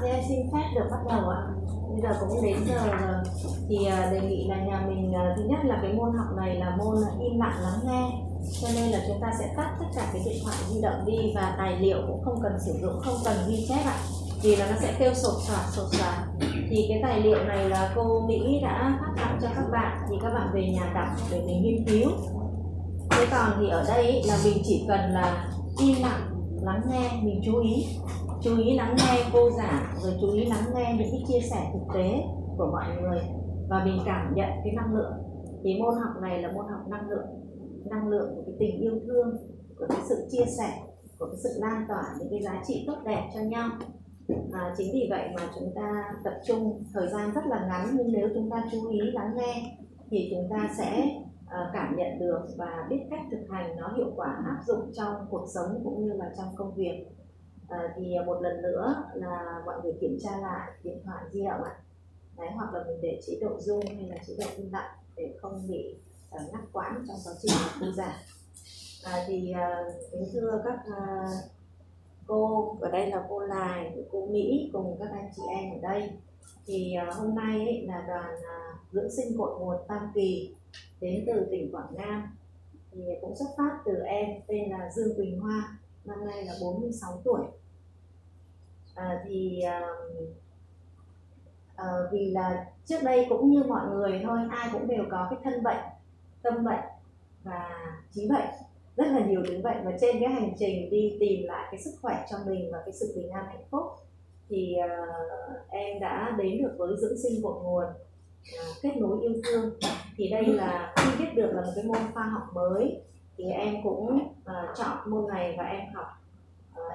thế em xin phép được bắt đầu ạ. Bây giờ cũng đến giờ rồi. Thì à, đề nghị là nhà mình à, thứ nhất là cái môn học này là môn im lặng lắng nghe. Cho nên là chúng ta sẽ tắt tất cả cái điện thoại di động đi và tài liệu cũng không cần sử dụng, không cần ghi chép ạ. Vì là nó sẽ kêu sột soạt sột soạt. Thì cái tài liệu này là cô Mỹ đã phát tặng cho các bạn thì các bạn về nhà đọc để mình nghiên cứu. Thế còn thì ở đây ý, là mình chỉ cần là im lặng lắng nghe mình chú ý chú ý lắng nghe cô giảng rồi chú ý lắng nghe những cái chia sẻ thực tế của mọi người và mình cảm nhận cái năng lượng. Thì môn học này là môn học năng lượng năng lượng của cái tình yêu thương của cái sự chia sẻ của cái sự lan tỏa những cái giá trị tốt đẹp cho nhau. À, chính vì vậy mà chúng ta tập trung thời gian rất là ngắn nhưng nếu chúng ta chú ý lắng nghe thì chúng ta sẽ uh, cảm nhận được và biết cách thực hành nó hiệu quả áp dụng trong cuộc sống cũng như là trong công việc. Ờ, à, thì một lần nữa là mọi người kiểm tra lại điện thoại di động ạ. Đấy, hoặc là mình để chế độ zoom hay là chế độ im lặng để không bị uh, ngắt quãng trong quá trình cô giảng à, thì uh, kính thưa các uh, cô ở đây là cô Lài cô Mỹ cùng các anh chị em ở đây. Thì uh, hôm nay ấy, là đoàn uh, dưỡng sinh cội nguồn Tam Kỳ đến từ tỉnh Quảng Nam. Thì cũng xuất phát từ em tên là Dương Quỳnh Hoa năm nay là 46 tuổi à, thì à, à, vì là trước đây cũng như mọi người thôi ai cũng đều có cái thân bệnh tâm bệnh và trí bệnh rất là nhiều thứ bệnh. Và trên cái hành trình đi tìm lại cái sức khỏe cho mình và cái sự bình an hạnh phúc thì uh, em đã đến được với dưỡng sinh cội nguồn uh, kết nối yêu thương. Thì đây là khi biết được là một cái môn khoa học mới thì em cũng uh, chọn môn này và em học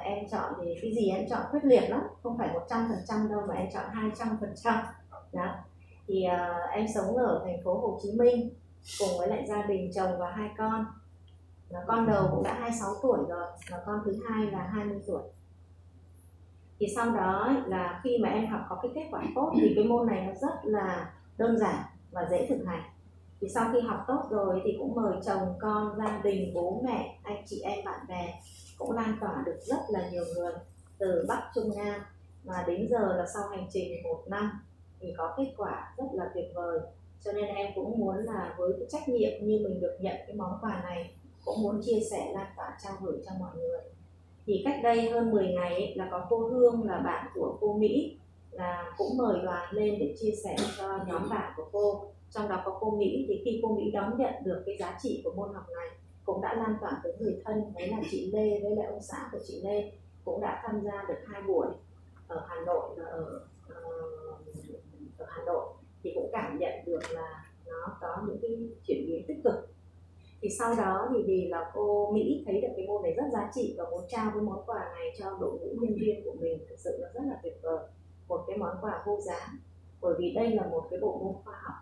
em chọn thì cái gì em chọn quyết liệt lắm không phải một trăm phần trăm đâu mà em chọn hai trăm phần trăm. Đó. Thì uh, em sống ở thành phố Hồ Chí Minh cùng với lại gia đình chồng và hai con. Và con đầu cũng đã 26 tuổi rồi và con thứ hai là 20 tuổi. Thì sau đó là khi mà em học có cái kết quả tốt thì cái môn này nó rất là đơn giản và dễ thực hành. Thì sau khi học tốt rồi thì cũng mời chồng con gia đình bố mẹ anh chị em bạn bè cũng lan tỏa được rất là nhiều người từ bắc trung nam và đến giờ là sau hành trình một năm thì có kết quả rất là tuyệt vời. Cho nên em cũng muốn là với cái trách nhiệm như mình được nhận cái món quà này cũng muốn chia sẻ lan tỏa trao gửi cho mọi người. Thì cách đây hơn 10 ngày ấy, là có cô Hương là bạn của cô Mỹ là cũng mời đoàn lên để chia sẻ cho nhóm bạn của cô. Trong đó có cô Mỹ thì khi cô Mỹ đón nhận được cái giá trị của môn học này cũng đã lan tỏa tới người thân, đấy là chị Lê với lại ông xã của chị Lê, cũng đã tham gia được hai buổi ở Hà Nội và ở ở Hà Nội. Thì cũng cảm nhận được là nó có những cái chuyển biến tích cực. Thì sau đó thì vì là cô Mỹ thấy được cái môn này rất giá trị và muốn trao cái món quà này cho đội ngũ nhân viên của mình, thực sự là rất là tuyệt vời. Một cái món quà vô giá, bởi vì đây là một cái bộ môn khoa học.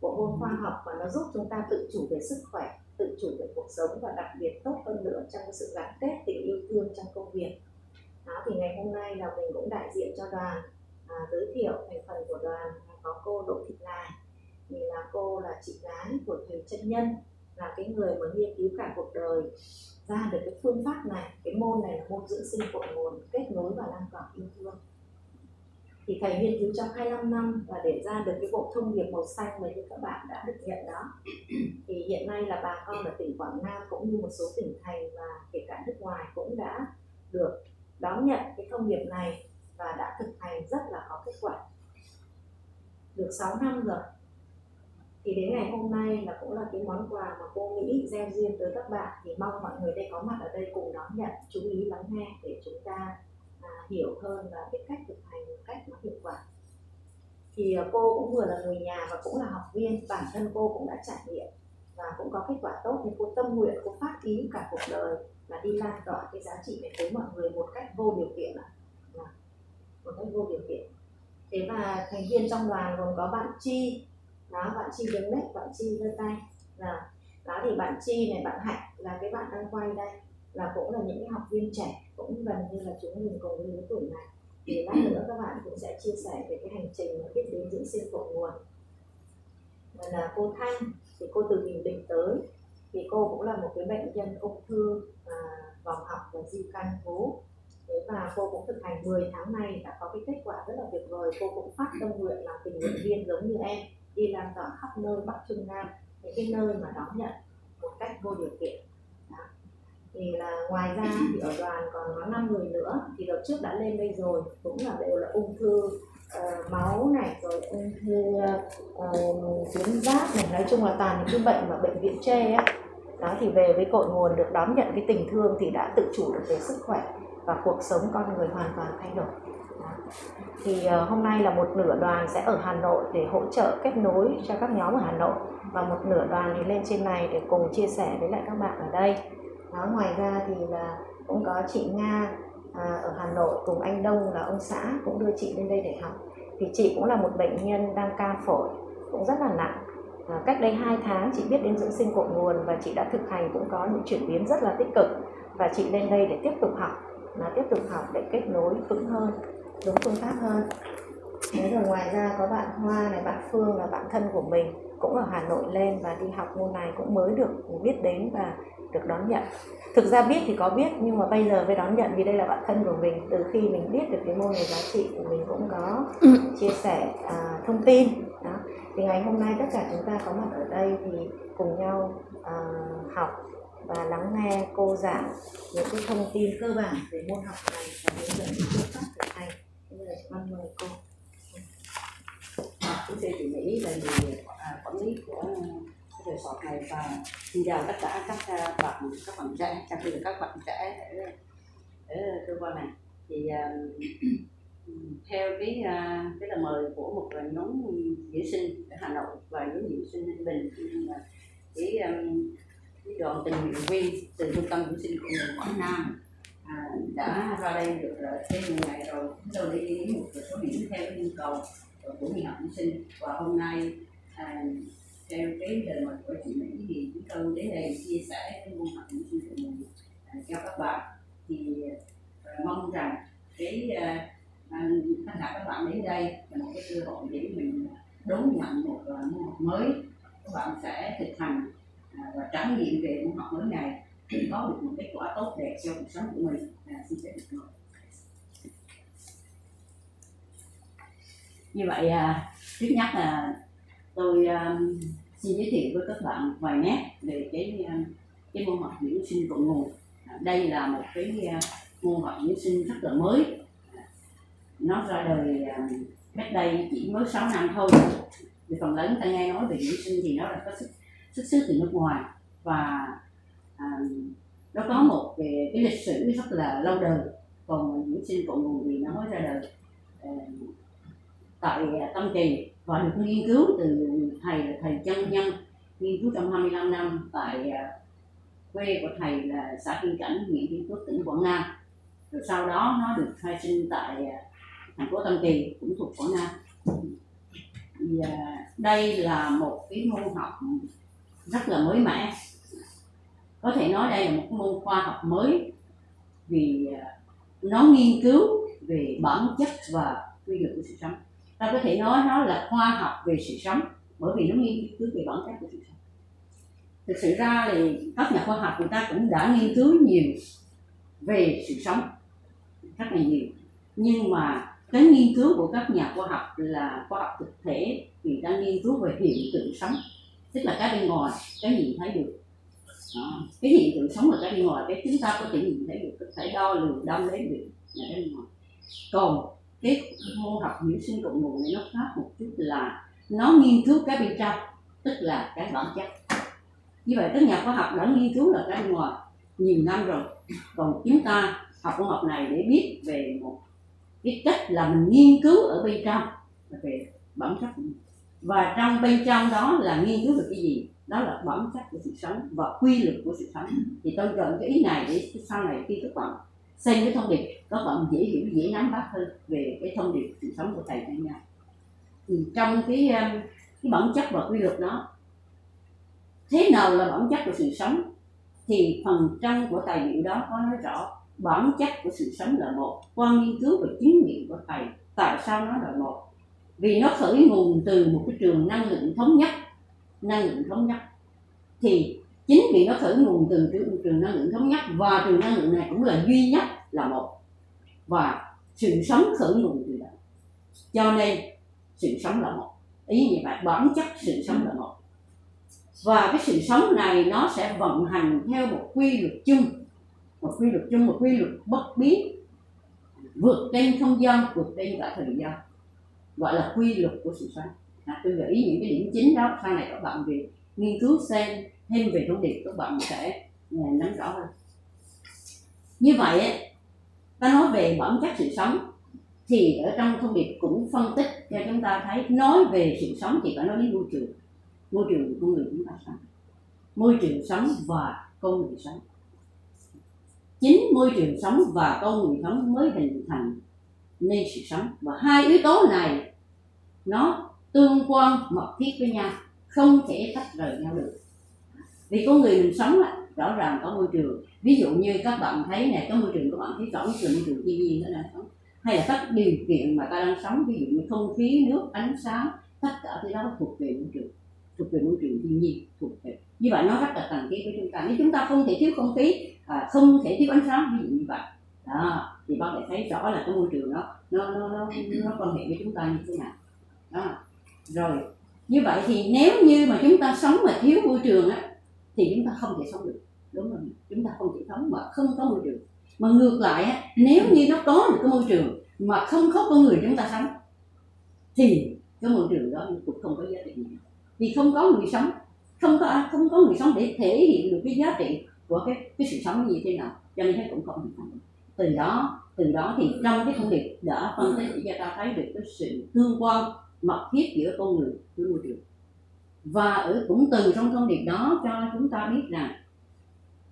Bộ môn khoa học và nó giúp chúng ta tự chủ về sức khỏe tự chủ được cuộc sống và đặc biệt tốt hơn nữa trong cái sự gắn kết tình yêu thương trong công việc. Đó thì ngày hôm nay là mình cũng đại diện cho đoàn à, giới thiệu thành phần của đoàn là có cô Đỗ Thị Lai. Thì là cô là chị gái của thầy chân nhân là cái người mà nghiên cứu cả cuộc đời ra được cái phương pháp này. Cái môn này là môn dưỡng sinh cội nguồn kết nối và lan tỏa yêu thương thì thầy nghiên cứu trong 25 năm và để ra được cái bộ thông điệp màu xanh mà như các bạn đã được nhận đó. Thì hiện nay là bà con ở tỉnh Quảng Nam cũng như một số tỉnh thành và kể cả nước ngoài cũng đã được đón nhận cái thông điệp này và đã thực hành rất là có kết quả. Được 6 năm rồi. Thì đến ngày hôm nay là cũng là cái món quà mà cô nghĩ gieo duyên tới các bạn. Thì mong mọi người đây có mặt ở đây cùng đón nhận, chú ý lắng nghe để chúng ta hiểu hơn và biết cách thực hành một cách nó hiệu quả. Thì ờ, cô cũng vừa là người nhà và cũng là học viên, bản thân cô cũng đã trải nghiệm và cũng có kết quả tốt nên cô tâm nguyện, cô phát ý cả cuộc đời là đi lan tỏa cái giá trị này tới mọi người một cách vô điều kiện ạ. Vâng, một cách vô điều kiện. Thế và thành viên trong đoàn gồm có bạn chi, đó, bạn chi đứng đấy, bạn chi giơ tay. Là đó thì bạn chi này, bạn hạnh là cái bạn đang quay đây là cũng là những cái học viên trẻ cũng gần như là chúng mình cùng với lứa tuổi này. Thì lát nữa các bạn cũng sẽ chia sẻ về cái hành trình mà biết đến dưỡng sinh cội nguồn. Và là cô Thanh thì cô từ Bình Định tới. Thì cô cũng là một cái bệnh nhân ung thư à, vòng họng và di căn vú. Thế và cô cũng thực hành 10 tháng này đã có cái kết quả rất là tuyệt vời. Cô cũng phát tâm nguyện làm tình nguyện viên giống như em đi làm tỏa khắp nơi bắc trung nam những cái nơi mà đón nhận một cách vô điều kiện thì là ngoài ra thì ở đoàn còn có 5 người nữa. Thì đợt trước đã lên đây rồi cũng là đều là ung thư uh, máu này rồi ung thư uh, tuyến giáp này. Nói chung là toàn những cái bệnh mà bệnh viện chê á. Đó thì về với cội nguồn được đón nhận cái tình thương thì đã tự chủ được về sức khỏe và cuộc sống con người hoàn toàn thay đổi. Thì uh, hôm nay là một nửa đoàn sẽ ở Hà Nội để hỗ trợ kết nối cho các nhóm ở Hà Nội và một nửa đoàn thì lên trên này để cùng chia sẻ với lại các bạn ở đây đó ngoài ra thì là cũng có chị Nga à, ở Hà Nội cùng anh Đông là ông xã cũng đưa chị lên đây để học. Thì chị cũng là một bệnh nhân đang ca phổi cũng rất là nặng. À, cách đây 2 tháng chị biết đến dưỡng sinh cội nguồn và chị đã thực hành cũng có những chuyển biến rất là tích cực. Và chị lên đây để tiếp tục học là tiếp tục học để kết nối vững hơn đúng phương pháp hơn. Thế rồi ngoài ra có bạn Hoa này bạn Phương là bạn thân của mình cũng ở Hà Nội lên và đi học môn này cũng mới được biết đến và được đón nhận. Thực ra biết thì có biết nhưng mà bây giờ mới đón nhận vì đây là bạn thân của mình. Từ khi mình biết được cái môn này giá trị thì mình cũng có ừ. chia sẻ à, thông tin đó. Thì ngày hôm nay tất cả chúng ta có mặt ở đây thì cùng nhau à, học và lắng nghe cô giảng những cái thông tin cơ bản về môn học này và hướng dẫn phương pháp thực hành bây giờ con mời cô. Chúng tôi chỉ nghĩ là về à, quản lý của cái resort này và xin chào tất cả các ờ, bạn các bạn trẻ đặc biệt là các bạn trẻ ở, ở cơ quan này thì uh, theo cái uh, cái lời mời của một nhóm diễn sinh ở Hà Nội và nhóm diễn sinh Ninh Bình là ờ, cái um, cái đoàn tình nguyện viên từ trung tâm diễn sinh của người Quảng Nam à, đã ra đây được thêm một ngày rồi. Chúng tôi đi một số điểm theo nhu cầu của người học sinh. Và hôm nay à, theo cái lời mời của chị Mỹ thì chúng tôi đến đây chia sẻ cái môn học dưỡng sinh của mình à, cho các bạn. Thì à, mong rằng cái à, à tất cả các bạn đến đây là một cái cơ hội để mình đón nhận một môn học mới. Các bạn sẽ thực hành và trải nghiệm về môn học mới này thì có được một kết quả tốt đẹp cho cuộc sống của mình. À, xin phép được như vậy à, trước nhất là tôi um, xin giới thiệu với các bạn vài nét về cái à, cái môn học dưỡng sinh cộng nguồn à, đây là một cái môn học dưỡng sinh rất là mới. Nó ra đời cách đây chỉ mới 6 năm thôi. Vì phần lớn ta nghe nói về dưỡng sinh thì nó là có xuất, xuất xứ từ nước ngoài. Và à, nó có một cái, cái lịch sử rất là lâu đời. Còn dưỡng sinh cộng nguồn thì nó mới ra đời à, tại tâm kỳ và được nghiên cứu từ thầy là thầy chân nhân nghiên cứu trong 25 năm tại à, quê của thầy là xã Kiên Cảnh, huyện Kiên Phước, tỉnh Quảng Nam. Rồi sau đó nó được khai sinh tại à, thành phố Tam Kỳ cũng thuộc Quảng Nam. Thì à, đây là một cái môn học rất là mới mẻ. Có thể nói đây là một môn khoa học mới vì nó nghiên cứu về bản chất và quy luật của sự sống ta có thể nói nó là khoa học về sự sống, bởi vì nó nghiên cứu về bản chất của sự sống. Thực sự ra thì các nhà khoa học người ta cũng đã nghiên cứu nhiều về sự sống, rất là nhiều. Nhưng mà cái nghiên cứu của các nhà khoa học là khoa học thực thể người ta nghiên cứu về hiện tượng sống, tức là cái bên ngoài, cái nhìn thấy được. Đó. cái hiện tượng sống là cái bên ngoài, cái chúng ta có thể nhìn thấy được, có thể đo lường, đong đếm được là cái bên ngoài. Còn cái môn học nhiễm sinh cộng nguồn này nó khác một chút là nó nghiên cứu cái bên trong, tức là cái bản chất. Như vậy các nhà khoa học đã nghiên cứu là cái bên ngoài nhiều năm rồi. Còn chúng ta học khoa học này để biết về một cái cách là mình nghiên cứu ở bên trong về bản chất. Và trong bên trong đó là nghiên cứu được cái gì? Đó là bản chất của sự sống và quy luật của sự sống. Thì tôi gợi cái ý này để sau này khi các bạn xem cái thông điệp nó bạn dễ hiểu, dễ nắm bắt hơn về cái thông điệp sự sống của thầy với nhau thì trong cái um, cái bản chất và quy luật đó, thế nào là bản chất của sự sống? Thì phần trong của tài liệu đó có nói rõ bản chất của sự sống là một, quan nghiên cứu và chứng nghiệm của thầy tại sao nó là một. Vì nó khởi nguồn từ một cái trường năng lượng thống nhất, năng lượng thống nhất. Thì chính vì nó khởi nguồn từ trường, trường năng lượng thống nhất và trường năng lượng này cũng là duy nhất là một. Và sự sống khởi nguồn từ đó. Cho nên sự sống là một. Ý như vậy bản chất sự sống là một. Và cái sự sống này nó sẽ vận hành theo một quy luật chung. Một quy luật chung một quy luật bất biến. Vượt trên không gian vượt trên cả thời gian. Gọi là quy luật của sự sống. À, tôi gợi ý những cái điểm chính đó sau này các bạn về nghiên cứu xem thêm về thông điệp các bạn sẽ à, nắm rõ hơn. Như vậy ta nói về bản chất sự sống, thì ở trong thông điệp cũng phân tích cho chúng ta thấy, nói về sự sống thì phải nói đến môi trường. Môi trường của con người chúng ta sống. Môi trường sống và con người sống. Chính môi trường sống và con người sống mới hình thành nên sự sống. Và hai yếu tố này, nó tương quan mật thiết với nhau, không thể tách rời nhau được vì con người mình sống là rõ ràng có môi trường. Ví dụ như các bạn thấy này có môi trường các bạn thấy rõ nhất là môi trường thiên nhiên đó là sống. Hay là các điều kiện mà ta đang sống ví dụ như không khí nước ánh sáng tất cả thứ đó thuộc về môi trường thuộc về môi trường thiên nhiên thuộc về. Như vậy nó rất là cần thiết với chúng ta. Nếu chúng ta không thể thiếu không khí à, không thể thiếu ánh sáng ví dụ như vậy. Đó thì bạn sẽ thấy rõ là cái môi trường đó nó nó nó nó quan hệ với chúng ta như thế nào. Đó. Rồi như vậy thì nếu như mà chúng ta sống mà thiếu môi trường á thì chúng ta không thể sống được. Đúng không chúng ta không thể sống mà không có môi trường. Mà ngược lại nếu như nó có được cái môi trường mà không có con người chúng ta sống, thì cái môi trường đó cũng không có giá trị gì vì không có người sống, không có không có người sống để thể hiện được cái giá trị của cái cái sự sống như thế nào. Cho nên thấy cũng không hình thành từ đó từ đó thì trong cái thông điệp đã phân tích cho ta thấy được cái sự tương quan mật thiết giữa con người với môi trường và ở cũng từ trong thông điệp đó cho chúng ta biết rằng,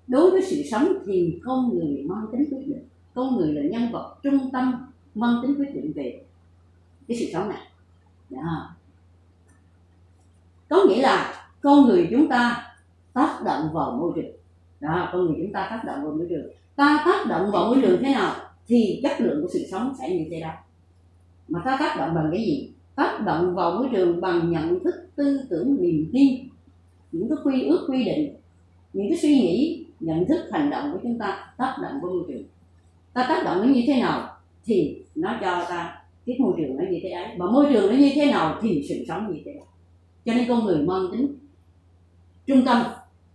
đối với sự sống thì con người mang tính quyết định, con người là nhân vật trung tâm mang tính quyết định về cái sự sống này. Đó. có nghĩa là con người chúng ta tác động vào môi trường. Đó, con người chúng ta tác động vào môi trường. Ta tác động vào môi trường thế nào thì chất lượng của sự sống sẽ như thế đó. Mà ta tác động bằng cái gì? Tác động vào môi trường bằng nhận thức tư tưởng niềm tin, những cái quy ước quy định, những cái suy nghĩ, nhận thức hành động của chúng ta tác động vào môi trường. Ta tác động nó như thế nào thì nó cho ta cái môi trường nó như thế ấy. Mà môi trường nó như thế nào thì sự sống như thế. Đó cho nên con người mang tính trung tâm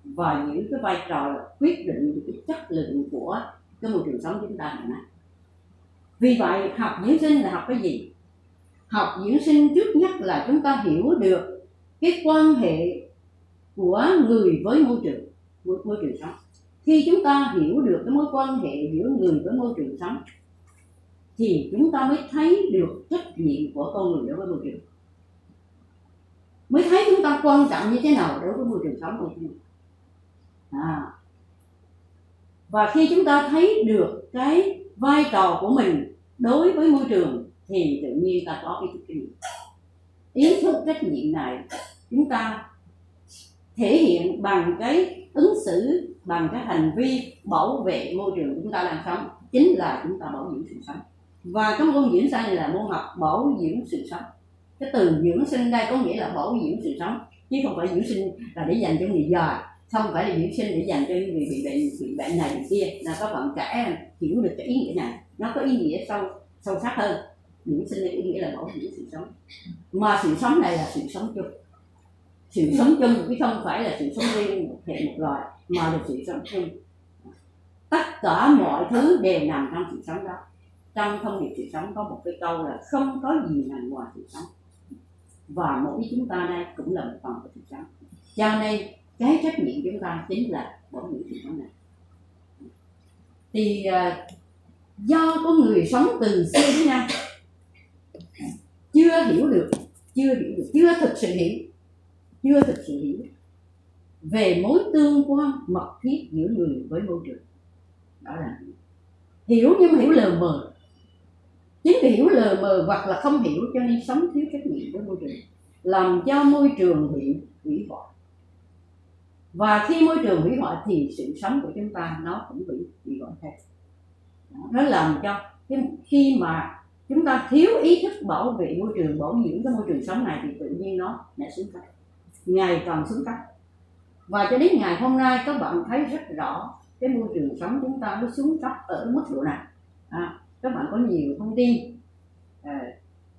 và những cái vai trò quyết định cái chất lượng của cái môi trường sống chúng ta hiện nay vì vậy, học dưỡng sinh là học cái gì? Học dưỡng sinh trước nhất là chúng ta hiểu được cái quan hệ của người với môi trường môi, môi trường sống. Khi chúng ta hiểu được cái mối quan hệ giữa người với môi trường sống thì chúng ta mới thấy được trách nhiệm của con người đối với môi trường. Mới thấy chúng ta quan trọng như thế nào đối với môi trường sống của chúng ta. À. và khi chúng ta thấy được cái vai trò của mình đối với môi trường thì tự nhiên ta có ý thức trách nhiệm ý thức trách nhiệm này, chúng ta thể hiện bằng cái ứng xử, bằng cái hành vi bảo vệ môi trường chúng ta đang sống, chính là chúng ta bảo dưỡng sự sống. Và cái môn dưỡng sinh này là môn học bảo dưỡng sự sống. Cái từ dưỡng sinh đây có nghĩa là bảo dưỡng sự sống, chứ không phải dưỡng sinh là để dành cho người già không phải là dưỡng sinh để dành cho người bị bệnh bị bệnh này bị kia. Là các bạn trẻ hiểu được cái ý nghĩa này. Nó có ý nghĩa sâu sâu sắc hơn những sinh lý nghĩa là bảo hiểm sự sống. Mà sự sống này là sự sống chung. Sự sống chung chứ không phải là sự sống riêng một thể một loài mà là sự sống chung. Tất cả mọi thứ đều nằm trong sự sống đó. Trong thông điệp sự sống có một cái câu là không có gì nằm ngoài sự sống. Và mỗi chúng ta đây cũng là một phần của sự sống. Cho nên cái trách nhiệm chúng ta chính là bảo hiểm sự sống này. Thì uh, do có người sống từ xưa đến nay chưa hiểu được, chưa hiểu được, chưa thực sự hiểu, chưa thực sự hiểu về mối tương quan mật thiết giữa người với môi trường. Đó là hiểu. Nhưng mà hiểu lờ mờ. Chính vì hiểu lờ mờ hoặc là không hiểu cho nên sống thiếu trách nhiệm với môi trường, làm cho môi trường bị hủy hoại. Và khi môi trường hủy hoại thì sự sống của chúng ta nó cũng bị bị gọi theo. Nó làm cho khi mà chúng ta thiếu ý thức bảo vệ môi trường bảo dưỡng cái môi trường sống này thì tự nhiên nó sẽ xuống cấp. Ngày càng xuống cấp. Và cho đến ngày hôm nay các bạn thấy rất rõ cái môi trường sống chúng ta nó xuống cấp ở mức độ nào. À, các bạn có nhiều thông tin. À,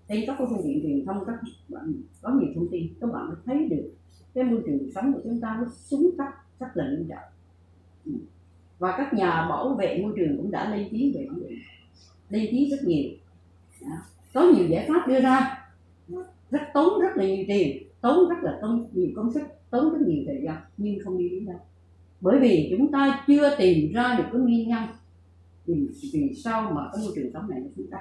trên các phương tiện truyền thông các bạn có nhiều thông tin các bạn mới thấy được cái môi trường sống của chúng ta nó xuống cấp rất là nghiêm trọng và các nhà bảo vệ môi trường cũng đã lên tiếng về vấn đề lên tiếng rất nhiều có nhiều giải pháp đưa ra. Rất tốn rất là nhiều tiền tốn rất là tốn nhiều công sức tốn rất nhiều thời gian nhưng không đi đến đâu. Bởi vì chúng ta chưa tìm ra được cái nguyên nhân vì, vì sao mà cái môi trường sống này nó xuống cấp.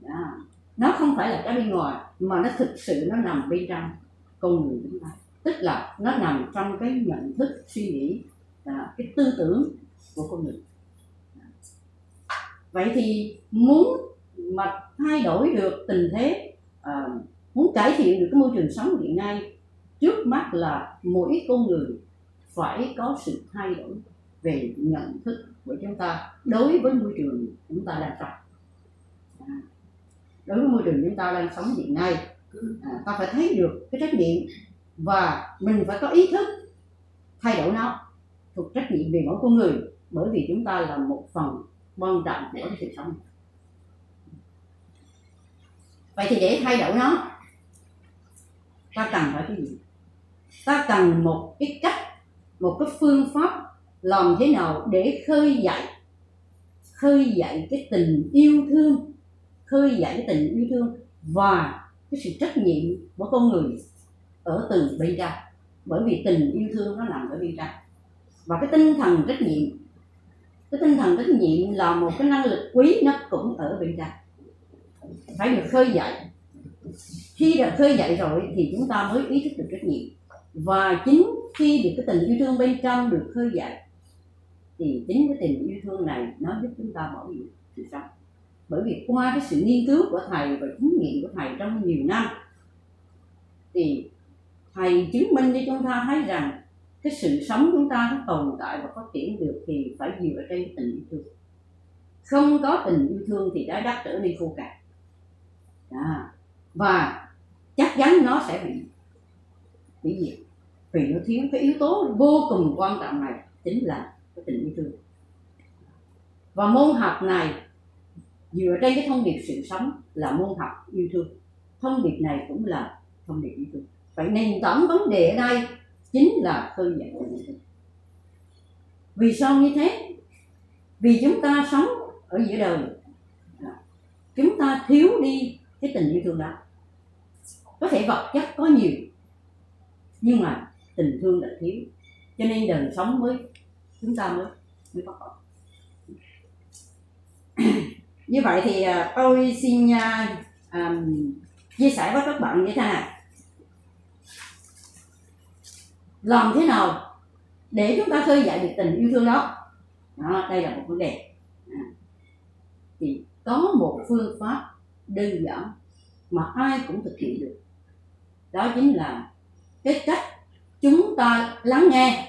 Đó. nó không phải là cái bên ngoài mà nó thực sự nó nằm bên trong con người chúng ta. Tức là nó nằm trong cái nhận thức suy nghĩ à, cái tư tưởng của con người. Vậy thì muốn mà thay đổi được tình thế à, muốn cải thiện được cái môi trường sống hiện nay trước mắt là mỗi con người phải có sự thay đổi về nhận thức của chúng ta đối với môi trường chúng ta đang sống. À, đối với môi trường chúng ta đang sống hiện nay à, ta phải thấy được cái trách nhiệm và mình phải có ý thức thay đổi nó thuộc trách nhiệm về mỗi con người bởi vì chúng ta là một phần quan trọng của sự sống vậy thì để thay đổi nó. Ta cần phải cái gì? Ta cần một cái cách, một cái phương pháp làm thế nào để khơi dậy khơi dậy cái tình yêu thương, khơi dậy cái tình yêu thương và cái sự trách nhiệm của con người ở từ bên trong. Bởi vì tình yêu thương nó nằm ở bên trong. Và cái tinh thần trách nhiệm, cái tinh thần trách nhiệm là một cái năng lực quý nó cũng ở bên trong phải được khơi dậy. Khi được khơi dậy rồi thì chúng ta mới ý thức được trách nhiệm. Và chính khi được cái tình yêu thương bên trong được khơi dậy, thì chính cái tình yêu thương này nó giúp chúng ta bảo vệ sự sống. Bởi vì qua cái sự nghiên cứu của thầy và chứng nghiệm của thầy trong nhiều năm, thì thầy chứng minh cho chúng ta thấy rằng cái sự sống chúng ta nó tồn tại và phát triển được thì phải dựa trên tình yêu thương. Không có tình yêu thương thì trái đất trở nên khô cạn à, và chắc chắn nó sẽ bị bị diệt vì nó thiếu cái yếu tố vô cùng quan trọng này chính là cái tình yêu thương. Và môn học này dựa trên cái thông điệp sự sống là môn học yêu thương. Thông điệp này cũng là thông điệp yêu thương. Vậy nền tảng vấn đề ở đây chính là cơ dậy tình yêu thương vì sao như thế? Vì chúng ta sống ở giữa đời. Chúng ta thiếu đi cái tình yêu thương đó. Có thể vật chất có nhiều nhưng mà tình thương là thiếu. Cho nên đời sống mới chúng ta mới mới có khó như vậy thì à, tôi xin um, chia sẻ với các bạn như thế này. Làm thế nào để chúng ta khơi dậy được tình yêu thương đó, đó đây là một vấn đề. À. thì có một phương pháp đơn giản mà ai cũng thực hiện được. Đó chính là cái cách chúng ta lắng nghe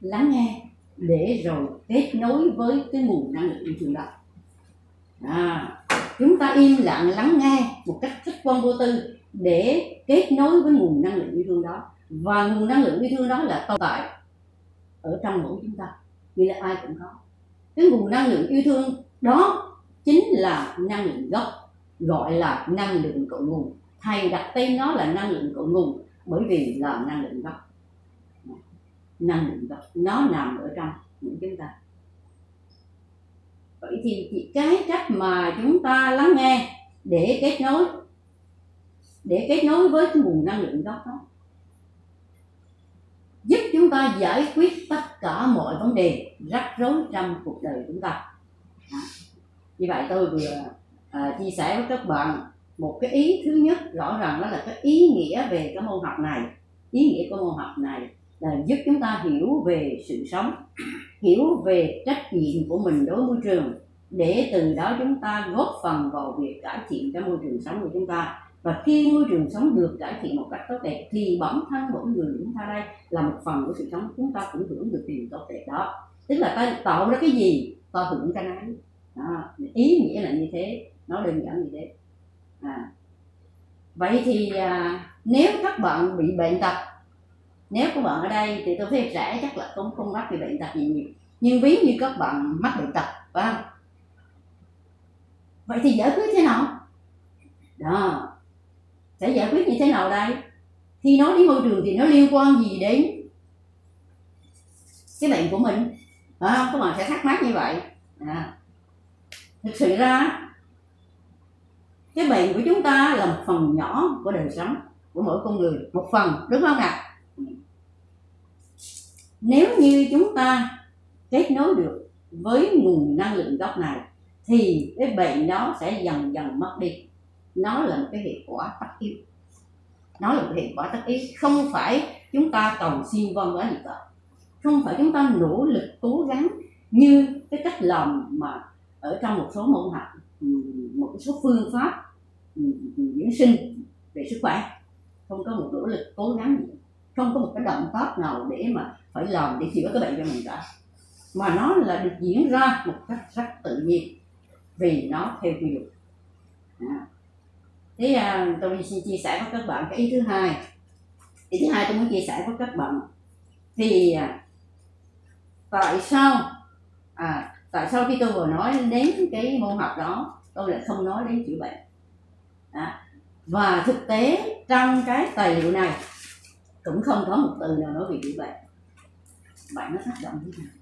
lắng nghe để rồi kết nối với cái nguồn năng lượng yêu thương đó. À, chúng ta im lặng lắng nghe một cách khách quan vô tư để kết nối với nguồn năng lượng yêu thương đó. Và nguồn năng lượng yêu thương đó là tồn tại ở trong mỗi chúng ta vì là ai cũng có. Cái nguồn năng lượng yêu thương đó chính là năng lượng gốc gọi là năng lượng cội nguồn. Thầy đặt tên nó là năng lượng cội nguồn bởi vì là năng lượng gốc. Năng lượng gốc nó nằm ở trong những chúng ta. Vậy thì, cái cách mà chúng ta lắng nghe để kết nối để kết nối với cái nguồn năng lượng gốc đó giúp chúng ta giải quyết tất cả mọi vấn đề rắc rối trong cuộc đời chúng ta. À, như vậy tôi vừa à, chia sẻ với các bạn một cái ý thứ nhất rõ ràng đó là cái ý nghĩa về cái môn học này. Ý nghĩa của môn học này là giúp chúng ta hiểu về sự sống hiểu về trách nhiệm của mình đối với môi trường để từ đó chúng ta góp phần vào việc cải thiện cái môi trường sống của chúng ta. Và khi môi trường sống được cải thiện một cách tốt đẹp thì bản thân mỗi người chúng ta đây là một phần của sự sống chúng ta cũng hưởng được điều tốt đẹp đó. Tức là ta tạo ra cái gì? Ta hưởng cái nấy đó. ý nghĩa là như thế nó đơn giản như thế. À. vậy thì à, nếu các bạn bị bệnh tật nếu các bạn ở đây thì tôi thấy trẻ chắc là không không mắc bị bệnh tật gì nhiều. Nhưng ví như các bạn mắc bệnh tật phải không? Vậy thì giải quyết thế nào? Đó. Sẽ giải quyết như thế nào đây? Khi nói đến môi trường thì nó liên quan gì đến cái bệnh của mình? À, các bạn sẽ thắc mắc như vậy. À. thực sự ra cái bệnh của chúng ta là một phần nhỏ của đời sống, của mỗi con người, một phần, đúng không ạ? Nếu như chúng ta kết nối được với nguồn năng lượng gốc này, thì cái bệnh đó sẽ dần dần mất đi. Nó là một cái hệ quả tất yếu. Nó là một hệ quả tất yếu. Không phải chúng ta cầu xin vân quá gì cả không phải chúng ta nỗ lực cố gắng như cái cách làm mà ở trong một số môn học, một số phương pháp dưỡng sinh về sức khỏe. Không có một nỗ lực cố gắng gì. Không có một cái động tác nào để mà phải làm để chữa cái bệnh cho mình cả. Mà nó là được diễn ra một cách rất tự nhiên vì nó theo quy luật. À. thế à, tôi xin chia sẻ với các bạn cái ý thứ hai. Ý thứ hai tôi muốn chia sẻ với các bạn. Thì à, tại sao à tại sao khi tôi vừa nói đến cái môn học đó tôi lại không nói đến chữa bệnh? Đó. và thực tế trong cái tài liệu này cũng không có một từ nào nói về chữa bệnh bệnh nó tác động như thế nào?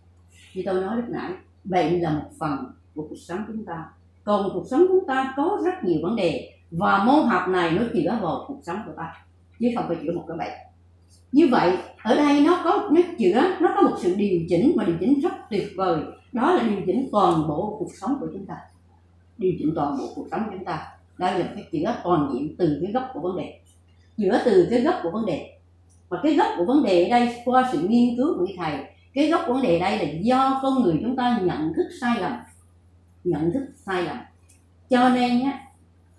Như tôi nói lúc nãy, bệnh là một phần của cuộc sống chúng ta. Còn cuộc sống chúng ta có rất nhiều vấn đề và môn học này nó chữa vào cuộc sống của ta, chứ không phải chữa một cái bệnh. Như vậy, ở đây nó có, nó chữa, nó có một sự điều chỉnh mà điều chỉnh rất tuyệt vời. Đó là điều chỉnh toàn bộ cuộc sống của chúng ta. Điều chỉnh toàn bộ cuộc sống của chúng ta đây là cái chữa toàn diện từ cái gốc của vấn đề. Chữa từ cái gốc của vấn đề. Và cái gốc của vấn đề ở đây, qua sự nghiên cứu của thầy, cái gốc vấn đề đây là do con người chúng ta nhận thức sai lầm. Nhận thức sai lầm. Cho nên nhé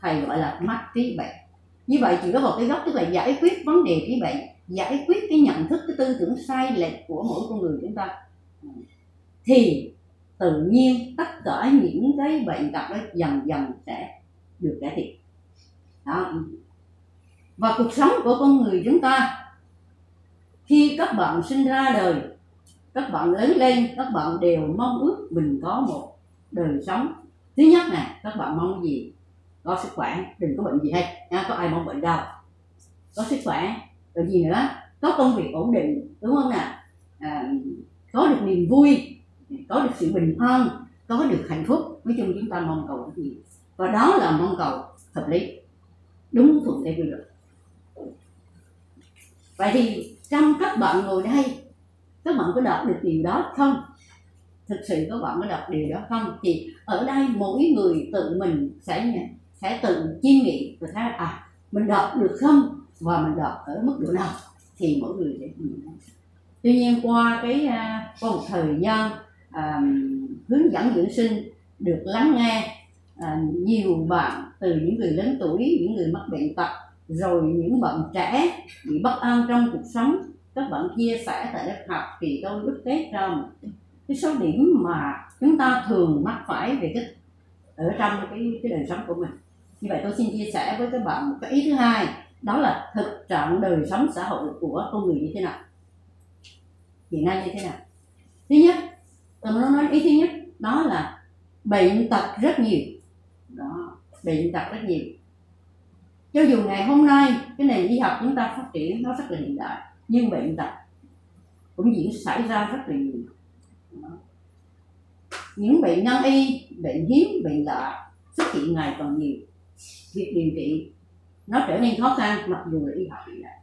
thầy gọi là mắc trí bệnh. Như vậy chỉ có một cái gốc, tức là giải quyết vấn đề trí bệnh, giải quyết cái nhận thức, cái tư tưởng sai lệch của mỗi con người chúng ta. Thì tự nhiên tất cả những cái bệnh tật đó dần dần sẽ được cải thiện. Đó. Và cuộc sống của con người chúng ta khi các bạn sinh ra đời các bạn lớn lên các bạn đều mong ước mình có một đời sống. Thứ nhất nè các bạn mong gì? Có sức khỏe đừng có bệnh gì hết nha. Có ai mong bệnh đâu. Có sức khỏe rồi gì nữa? Có công việc ổn định đúng không nè? À, có được niềm vui có được sự bình an có được hạnh phúc. Nói chung chúng ta mong cầu cái gì? Và đó là mong cầu hợp lý. Đúng thuận theo quy luật. Vậy thì trong các bạn ngồi đây các bạn có đọc được điều đó không? Thực sự các bạn có đọc điều đó không? Thì ở đây mỗi người tự mình sẽ sẽ tự chiêm nghiệm và thấy à mình đọc được không? Và mình đọc ở mức độ nào? Thì mỗi người sẽ tuy nhiên qua cái à, qua một thời gian à, hướng dẫn dưỡng sinh được lắng nghe à, nhiều bạn từ những người lớn tuổi những người mắc bệnh tật rồi những bạn trẻ bị bất an trong cuộc sống các bạn chia sẻ tại lớp học thì tôi đúc kết ra một cái số điểm mà chúng ta thường mắc phải về cái ở trong cái cái đời sống của mình. Như vậy tôi xin chia sẻ với các bạn một cái ý thứ hai đó là thực trạng đời sống xã hội của con người như thế nào. Hiện nay như thế nào? Thứ nhất tôi muốn nói ý thứ nhất đó là bệnh tật rất nhiều bị bệnh tật rất nhiều. Cho dù ngày hôm nay cái nền y học chúng ta phát triển nó rất là hiện đại, nhưng bệnh tật cũng diễn xảy ra rất là nhiều. Những bệnh nan y, bệnh hiếm, bệnh lạ xuất hiện ngày càng nhiều. Việc điều trị nó trở nên khó khăn, mặc dù là y học hiện đại.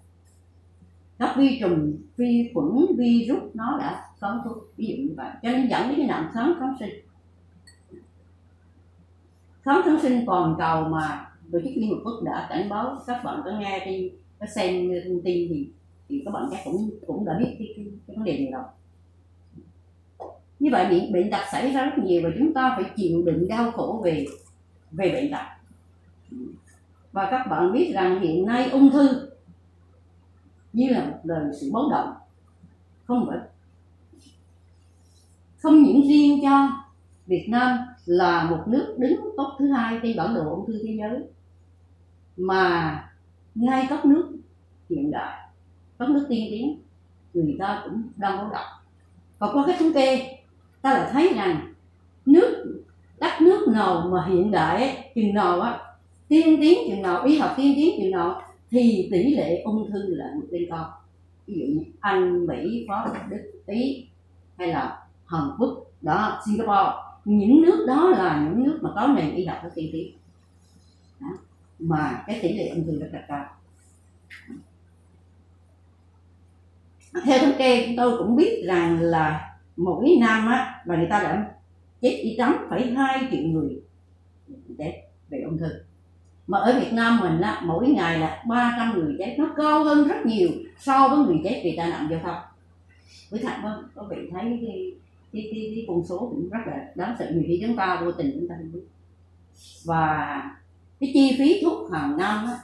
Các vi trùng, vi khuẩn virus nó đã có thuốc ví dụ như vậy. Cho nên dẫn đến cái nạn kháng kháng sinh kháng kháng sinh toàn cầu mà tổ chức liên hợp quốc đã cảnh báo các bạn có nghe đi có xem thông tin thì thì các bạn chắc cũng cũng đã biết cái, cái, cái vấn đề này rồi. Như vậy bệnh bệnh tật xảy ra rất nhiều và chúng ta phải chịu đựng đau khổ về về bệnh tật. Và các bạn biết rằng hiện nay ung thư như là một lời sự báo động không phải không những riêng cho Việt Nam là một nước đứng top thứ hai trên bản đồ ung thư thế giới. Mà ngay các nước hiện đại các nước tiên tiến, người ta cũng đang báo động và qua cái thống kê, ta lại thấy rằng nước, đất nước nào mà hiện đại chừng nào á, tiên tiến chừng nào, y học tiên tiến chừng nào, thì tỷ lệ ung thư là lên cao ví dụ như anh, mỹ, pháp, đức, ý, hay là hàn quốc, đó, singapore những nước đó là những nước mà có nền y học rất tiên tiến. Mà cái tỷ lệ ung thư rất là cao. Theo thống kê tôi cũng biết rằng là mỗi năm á là người ta đã chết đi tám phải hai triệu người chết về ung thư. Mà ở Việt Nam mình á, mỗi ngày là 300 người chết. Nó cao hơn rất nhiều so với người chết vì tai nạn giao thông. Với thằng có vị thấy cái cái, cái, cái con số cũng rất là đáng sợ. Nhiều khi chúng ta vô tình chúng ta không biết. Và cái chi phí thuốc hàng năm á,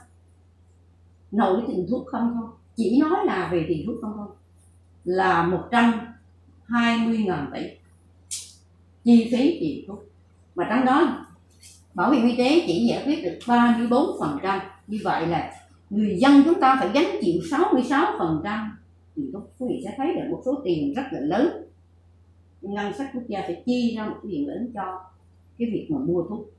nội tiền thuốc không thôi. Chỉ nói là về tiền thuốc không thôi. Là 120 ngàn tỷ chi phí tiền thuốc. Mà trong đó bảo hiểm y tế chỉ giải quyết được 34 phần trăm. Như vậy là người dân chúng ta phải gánh chịu 66 phần trăm thì các quý vị sẽ thấy là một số tiền rất là lớn ngân sách quốc gia phải chi ra một cái tiền lớn cho cái việc mà mua thuốc.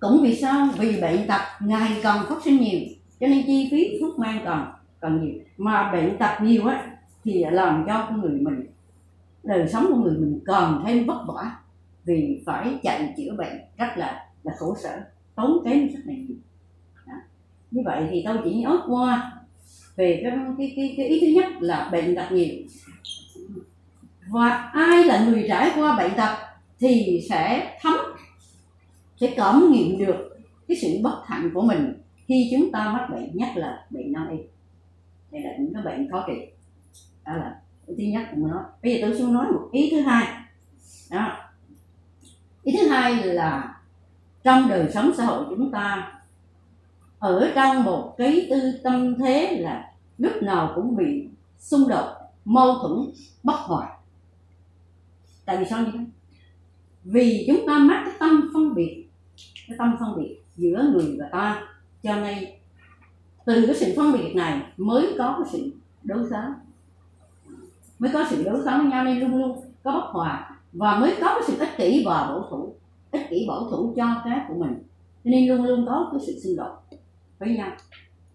Cũng vì sao? Vì bệnh tật ngày càng phát sinh nhiều cho nên chi phí thuốc men còn còn nhiều. Mà bệnh tật nhiều á thì làm cho con người mình đời sống của người mình còn thêm vất vả vì phải chạy chữa bệnh rất là là khổ sở tốn kém rất là nhiều. Đó. như vậy thì tôi chỉ nhớ qua về cái, cái, cái, cái ý thứ nhất là bệnh tật nhiều và ai là người trải qua bệnh tật thì sẽ thấm sẽ cảm nghiệm được cái sự bất hạnh của mình khi chúng ta mắc bệnh, nhất là bệnh nan y. Hay là những cái bệnh khó trị. Đó là thứ nhất của nó nói. Bây giờ tôi xin nói một ý thứ hai. Đó. Ý thứ hai là trong đời sống xã hội chúng ta, ở trong một cái tư tâm thế là lúc nào cũng bị xung đột, mâu thuẫn, bất hòa tại vì sao như thế? Vì chúng ta mắc cái tâm phân biệt cái tâm phân biệt giữa người và ta. Cho nên từ cái sự phân biệt này mới có cái sự đối kháng mới có sự đối kháng với nhau nên luôn luôn có bất hòa và mới có cái sự ích kỷ và bảo thủ. Ích kỷ bảo thủ cho cái của mình. Cho nên luôn luôn có cái sự xung đột với nhau.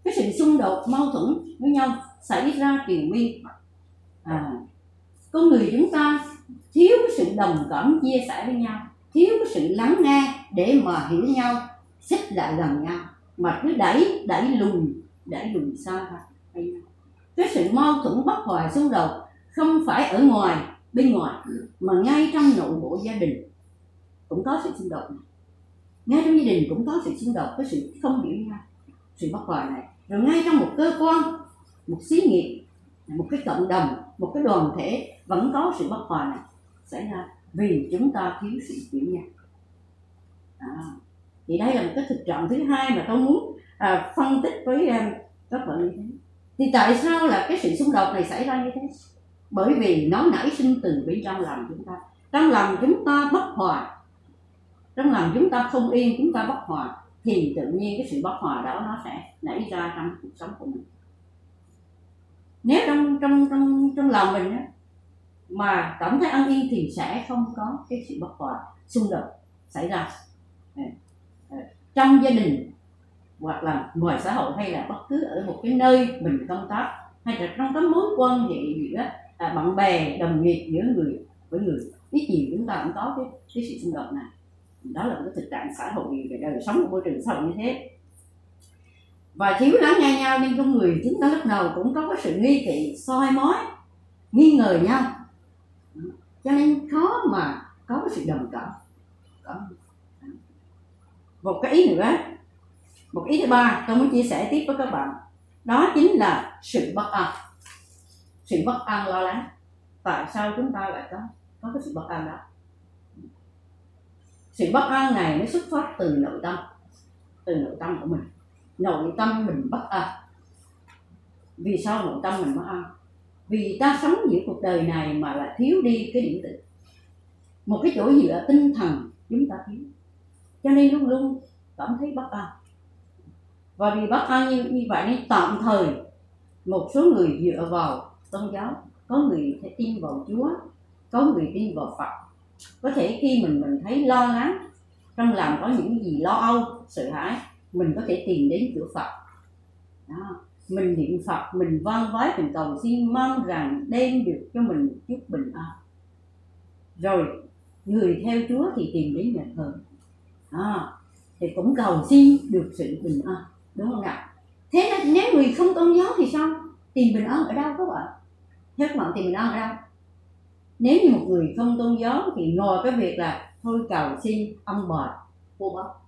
Cái sự xung đột mâu thuẫn với nhau xảy ra triền miên. À, con người chúng ta thiếu cái sự đồng cảm chia sẻ với nhau, thiếu cái sự lắng nghe để mà hiểu nhau, xích lại gần nhau. Mà cứ đẩy đẩy lùi đẩy lùi xa ra cái sự mâu thuẫn bất hòa xung đột không phải ở ngoài, bên ngoài, mà ngay trong nội bộ gia đình cũng có sự xung đột này. Ngay trong gia đình cũng có sự xung đột với sự không hiểu nhau, sự bất hòa này. Rồi ngay trong một cơ quan, một xí nghiệp, một cái cộng đồng, một cái đoàn thể vẫn có sự bất hòa này xảy ra vì chúng ta thiếu sự chuyển nhau à, thì đây là một cái thực trạng thứ hai mà tôi muốn à, phân tích với à, các bạn như thế. Thì tại sao là cái sự xung đột này xảy ra như thế? Bởi vì nó nảy sinh từ bên trong lòng chúng ta. Trong lòng chúng ta bất hòa trong lòng chúng ta không yên chúng ta bất hòa thì tự nhiên cái sự bất hòa đó nó sẽ nảy ra trong cuộc sống của mình. Nếu trong trong trong trong lòng mình á, mà cảm thấy an yên thì sẽ không có cái sự bất hòa xung đột xảy ra. Trong gia đình hoặc là ngoài xã hội hay là bất cứ ở một cái nơi mình công tác hay là trong cái mối quan hệ giữa à, bạn bè đồng nghiệp giữa người với người ít nhiều chúng ta cũng có cái, cái sự xung đột này. Đó là một cái thực trạng xã hội về đời sống của môi trường xã hội như thế. Và thiếu lắng nghe nhau nên con người chúng ta lúc nào cũng có cái sự nghi kỵ soi mói nghi ngờ nhau cho nên khó mà có cái sự đồng cảm. Một cái ý nữa một ý thứ ba tôi muốn chia sẻ tiếp với các bạn. Đó chính là sự bất an. Sự bất an lo lắng. Tại sao chúng ta lại có có cái sự bất an đó? Sự bất an này nó xuất phát từ nội tâm, từ nội tâm của mình. Nội tâm mình bất an. Vì sao nội tâm mình bất an? Vì ta sống giữa cuộc đời này mà lại thiếu đi cái điểm tựa một cái chỗ dựa tinh thần chúng ta thiếu. Cho nên luôn luôn cảm thấy bất an. Và vì bất an như, như vậy nên tạm thời một số người dựa vào tôn giáo có người sẽ tin vào chúa có người tin vào phật. Có thể khi mình mình thấy lo lắng trong lòng có những gì lo âu sợ hãi mình có thể tìm đến chữa phật. Đó mình niệm phật mình văn vái mình cầu xin mong rằng đem được cho mình một chút bình an. Rồi người theo chúa thì tìm đến nhà thờ. À, thì cũng cầu xin được sự bình an. Đúng không ạ? Thế nên nếu người không tôn giáo thì sao? Tìm bình an ở đâu các bạn? Theo các bạn tìm bình an ở đâu? Nếu như một người không tôn giáo thì ngồi cái việc là thôi cầu xin ông bà cô bác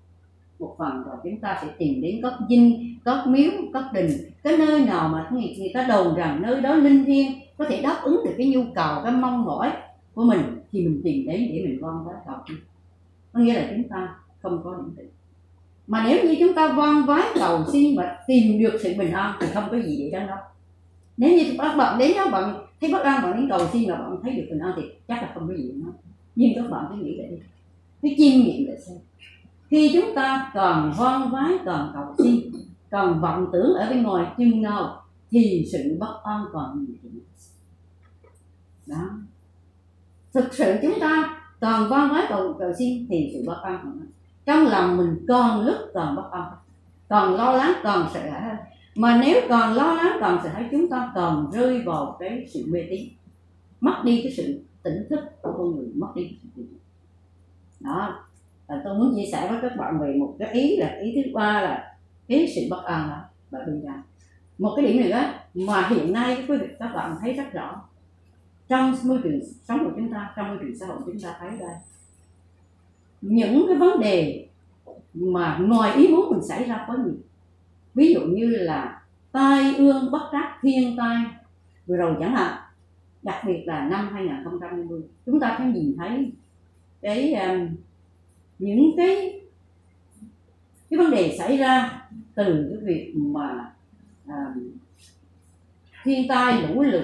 một phần rồi chúng ta sẽ tìm đến các dinh các miếu các đình. Cái nơi nào mà người, người ta đồn rằng nơi đó linh thiêng có thể đáp ứng được cái nhu cầu cái mong mỏi của mình thì mình tìm đến để mình vâng vái cầu. Có nghĩa là chúng ta không có những tĩnh. Mà nếu như chúng ta vâng vái cầu xin và tìm được sự bình an thì không có gì để đó đâu nếu như các bạn đến đó bạn thấy bất an bạn đến cầu xin mà bạn thấy được bình an thì chắc là không có gì nữa nhưng các bạn cứ nghĩ lại đi. Cứ chiêm nghiệm lại xem khi chúng ta còn vâng vái còn cầu xin còn vọng tưởng ở bên ngoài chừng nào thì sự bất an còn nhiều đó. Thực sự chúng ta còn vâng vái cầu, cầu xin thì sự bất an còn trong lòng mình còn lúc còn bất an còn lo lắng còn sợ hãi. Hơn mà nếu còn lo lắng còn sợ hãi chúng ta còn rơi vào cái sự mê tín. Mất đi cái sự tỉnh thức của con người mất đi cái sự đó và tôi muốn chia sẻ với các bạn về một cái ý là ý thứ ba là cái sự bất an là bởi vì rằng một cái điểm nữa mà hiện nay quý vị các bạn thấy rất rõ. Trong môi trường sống của chúng ta trong môi trường xã hội chúng ta thấy đây những cái vấn đề mà ngoài ý muốn mình xảy ra có nhiều. Ví dụ như là tai ương bất trắc thiên tai vừa rồi chẳng hạn đặc biệt là năm 2020 chúng ta thấy nhìn thấy cái um, những cái cái vấn đề xảy ra từ cái việc mà à, thiên tai lũ lụt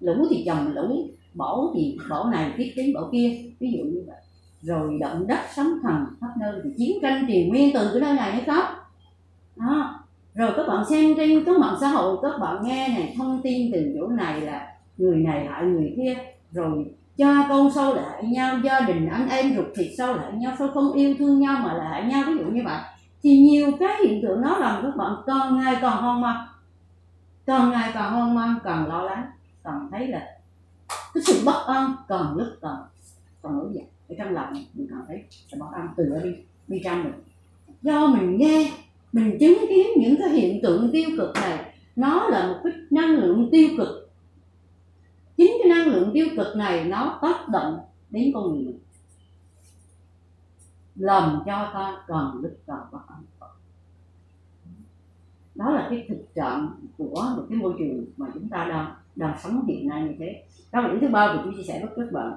lũ thì chồng lũ bão thì bão này tiếp đến bão kia ví dụ như vậy. Rồi động đất sóng thần khắp nơi thì chiến tranh triều nguyên từ cái nơi này hay khác đó. Rồi các bạn xem trên các mạng xã hội các bạn nghe này thông tin từ chỗ này là người này hại người kia rồi cha con sâu lại nhau gia đình anh em ruột thịt sâu lại nhau sao không yêu thương nhau mà lại hại nhau, ví dụ như vậy. Thì nhiều cái hiện tượng nó làm các bạn càng ngày càng hoang mang. Càng ngày càng hoang mang, càng lo lắng, càng thấy là cái sự bất an càng lúc càng còn nổi dậy. Ở trong lòng mình cảm thấy sự bất an từ ở đi đi trong mình. Do mình nghe, mình chứng kiến những cái hiện tượng tiêu cực này, nó là một cái năng lượng tiêu cực năng lượng tiêu cực này nó tác động đến con người. Mình làm cho ta còn lực còn bất an đó là cái thực trạng của một cái môi trường mà chúng ta đang đang sống hiện nay như thế. Đó là điểm thứ ba của tôi chia sẻ với các bạn.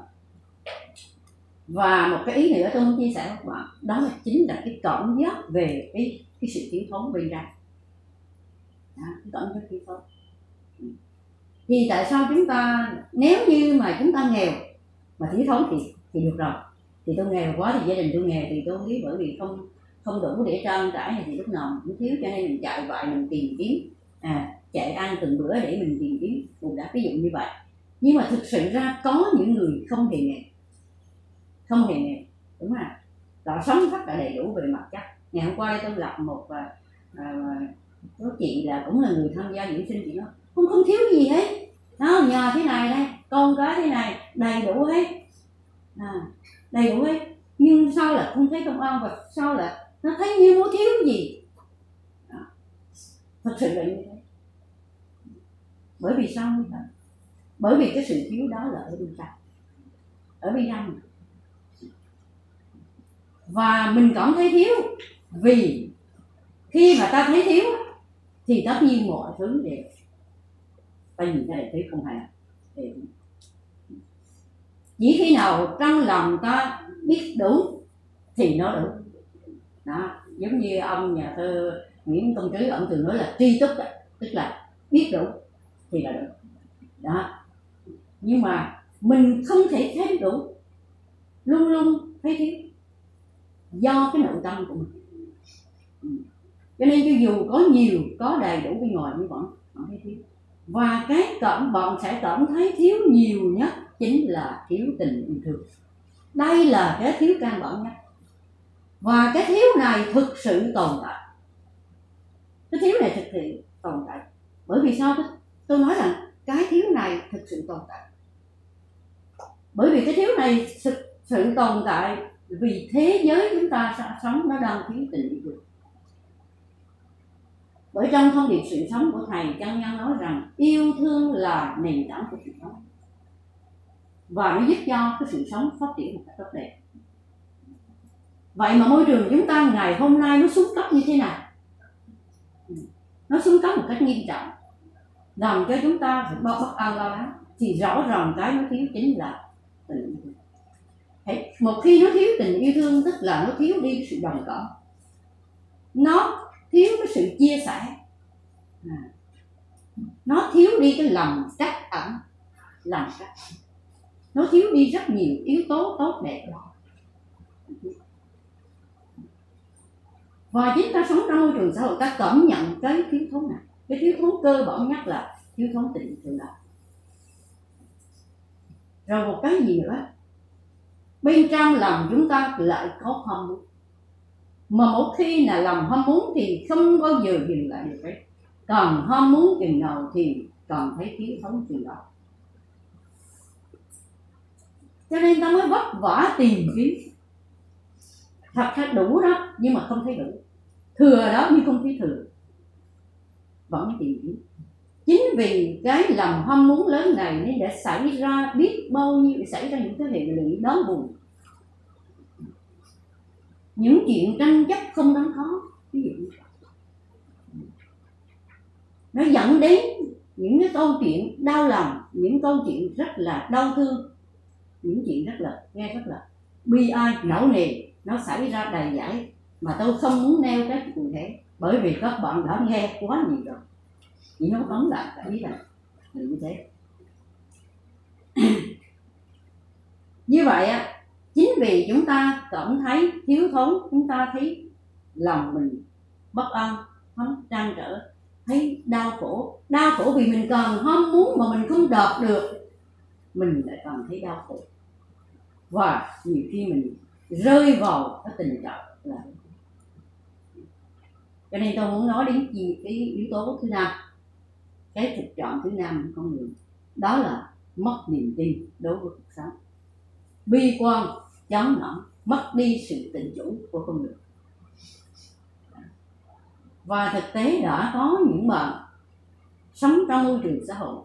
Và một cái ý nữa tôi muốn chia sẻ với các bạn đó là chính là cái cảm giác về cái cái sự thiếu thốn bên trong. Đó, cái cảm giác thiếu thốn. Ừ thì tại sao chúng ta nếu như mà chúng ta nghèo mà thiếu thốn thì thì được rồi. Thì tôi nghèo quá thì gia đình tôi nghèo thì tôi không biết bởi vì không không đủ để trang trải thì lúc nào cũng thiếu cho nên mình chạy vậy mình tìm kiếm à chạy ăn từng bữa để mình tìm kiếm cũng đã ví dụ như vậy. Nhưng mà thực sự ra có những người không hề nghèo không hề nghèo đúng không họ sống rất là đầy đủ về mặt chất. Ngày hôm qua tôi gặp một à, à, à có chị là cũng là người tham gia dưỡng sinh chị nói không không thiếu gì hết đó nhờ thế này đây con cái thế này đầy đủ hết. À, đầy đủ hết. Nhưng sau là không thấy công an và sau là nó thấy như muốn thiếu gì? Đó. thật sự là như thế. Bởi vì sao như vậy? Bởi vì cái sự thiếu đó là ở bên trong. Ở bên trong. Và mình cảm thấy thiếu vì khi mà ta thấy thiếu thì tất nhiên mọi thứ đều ta nhìn thấy thấy không hài chỉ khi nào trong lòng ta biết đủ thì nó đủ đó, giống như ông nhà thơ nguyễn công trứ, ông thường nói là tri túc tức là biết đủ thì là đủ đó. Nhưng mà mình không thể thấy đủ luôn luôn thấy thiếu do cái nội tâm của mình. Ừ. Cho nên cho dù có nhiều, có đầy đủ bên ngoài, nhưng vẫn vẫn thấy thiếu và cái cẩn bạn sẽ cảm thấy thiếu nhiều nhất chính là thiếu tình yêu thương. Đây là cái thiếu căn bản nhất. Và cái thiếu này thực sự tồn tại. Cái thiếu này thực sự tồn tại. Bởi vì sao tôi nói rằng cái thiếu này thực sự tồn tại. Bởi vì cái thiếu này thực sự tồn tại vì thế giới chúng ta sống nó đang thiếu tình yêu thương bởi trong thông điệp sự sống của thầy, chân nhân nói rằng yêu thương là nền tảng của sự sống. Và nó giúp cho cái sự sống phát triển một cách tốt đẹp. Vậy mà môi trường chúng ta ngày hôm nay nó xuống cấp như thế nào? Nó xuống cấp một cách nghiêm trọng. Làm cho chúng ta phải bất bất an lo lắng thì rõ ràng cái nó thiếu chính là tình yêu. Thương một khi nó thiếu tình yêu thương, tức là nó thiếu đi sự đồng cảm. Nó thiếu cái sự chia sẻ. À. nó thiếu đi cái lòng trách ẩn, lòng trách nó thiếu đi rất nhiều yếu tố tốt đẹp đó. Và chúng ta sống trong môi trường xã hội ta cảm nhận cái thiếu thốn này? Cái thiếu thốn cơ bản nhất là thiếu thốn tình thương đó. Rồi một cái gì nữa? Bên trong lòng chúng ta lại có ham muốn mà một khi là lòng ham muốn thì không bao giờ dừng lại được đấy còn ham muốn chừng nào thì còn thấy thiếu thốn chừng đó. Cho nên ta mới vất vả tìm kiếm. Thật ra đủ đó, nhưng mà không thấy đủ. Thừa đó nhưng không thấy thừa. Vẫn tìm kiếm. Chính vì cái lòng ham muốn lớn này nên đã xảy ra biết bao nhiêu, xảy ra những cái hệ lụy đáng buồn những chuyện tranh chấp không đáng có. Ví dụ nó dẫn đến những cái câu chuyện đau lòng, những câu chuyện rất là đau thương, những chuyện rất là, nghe rất là bi ai, não nề. Nó xảy ra đầy giải mà tôi không muốn nêu cái cụ thể bởi vì các bạn đã nghe quá nhiều rồi. Chỉ nói tóm lại cả ý là như thế. Như vậy á vì chúng ta cảm thấy thiếu thốn, chúng ta thấy lòng mình bất an, không trăn trở, thấy đau khổ. Đau khổ vì mình cần ham muốn mà mình không đạt được. Mình lại còn thấy đau khổ. Và nhiều khi mình rơi vào cái tình trạng là cho nên tôi muốn nói đến gì cái yếu tố thứ năm, cái thực trạng thứ năm của con người. Đó là mất niềm tin đối với cuộc sống. Bi quan chán nản mất đi sự tự chủ của con người. Và thực tế đã có những bạn sống trong môi trường xã hội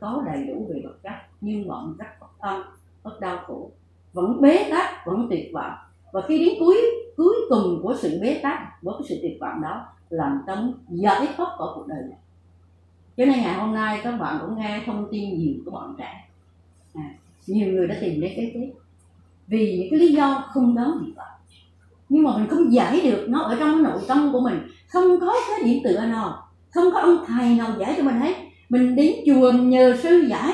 có đầy đủ về vật chất nhưng bọn rất bất an rất đau khổ. Vẫn bế tắc vẫn tuyệt vọng. Và khi đến cuối cuối cùng của sự bế tắc của cái sự tuyệt vọng đó làm tâm giải thoát khỏi cuộc đời này. Cho nên ngày hôm nay các bạn cũng nghe thông tin nhiều của bọn trẻ. À, nhiều người đã tìm đến cái chết vì những cái lý do không đáng gì vậy nhưng mà mình không giải được nó ở trong nội tâm của mình. Không có cái điểm tựa nào không có ông thầy nào giải cho mình hết. Mình đến chùa nhờ sư giải.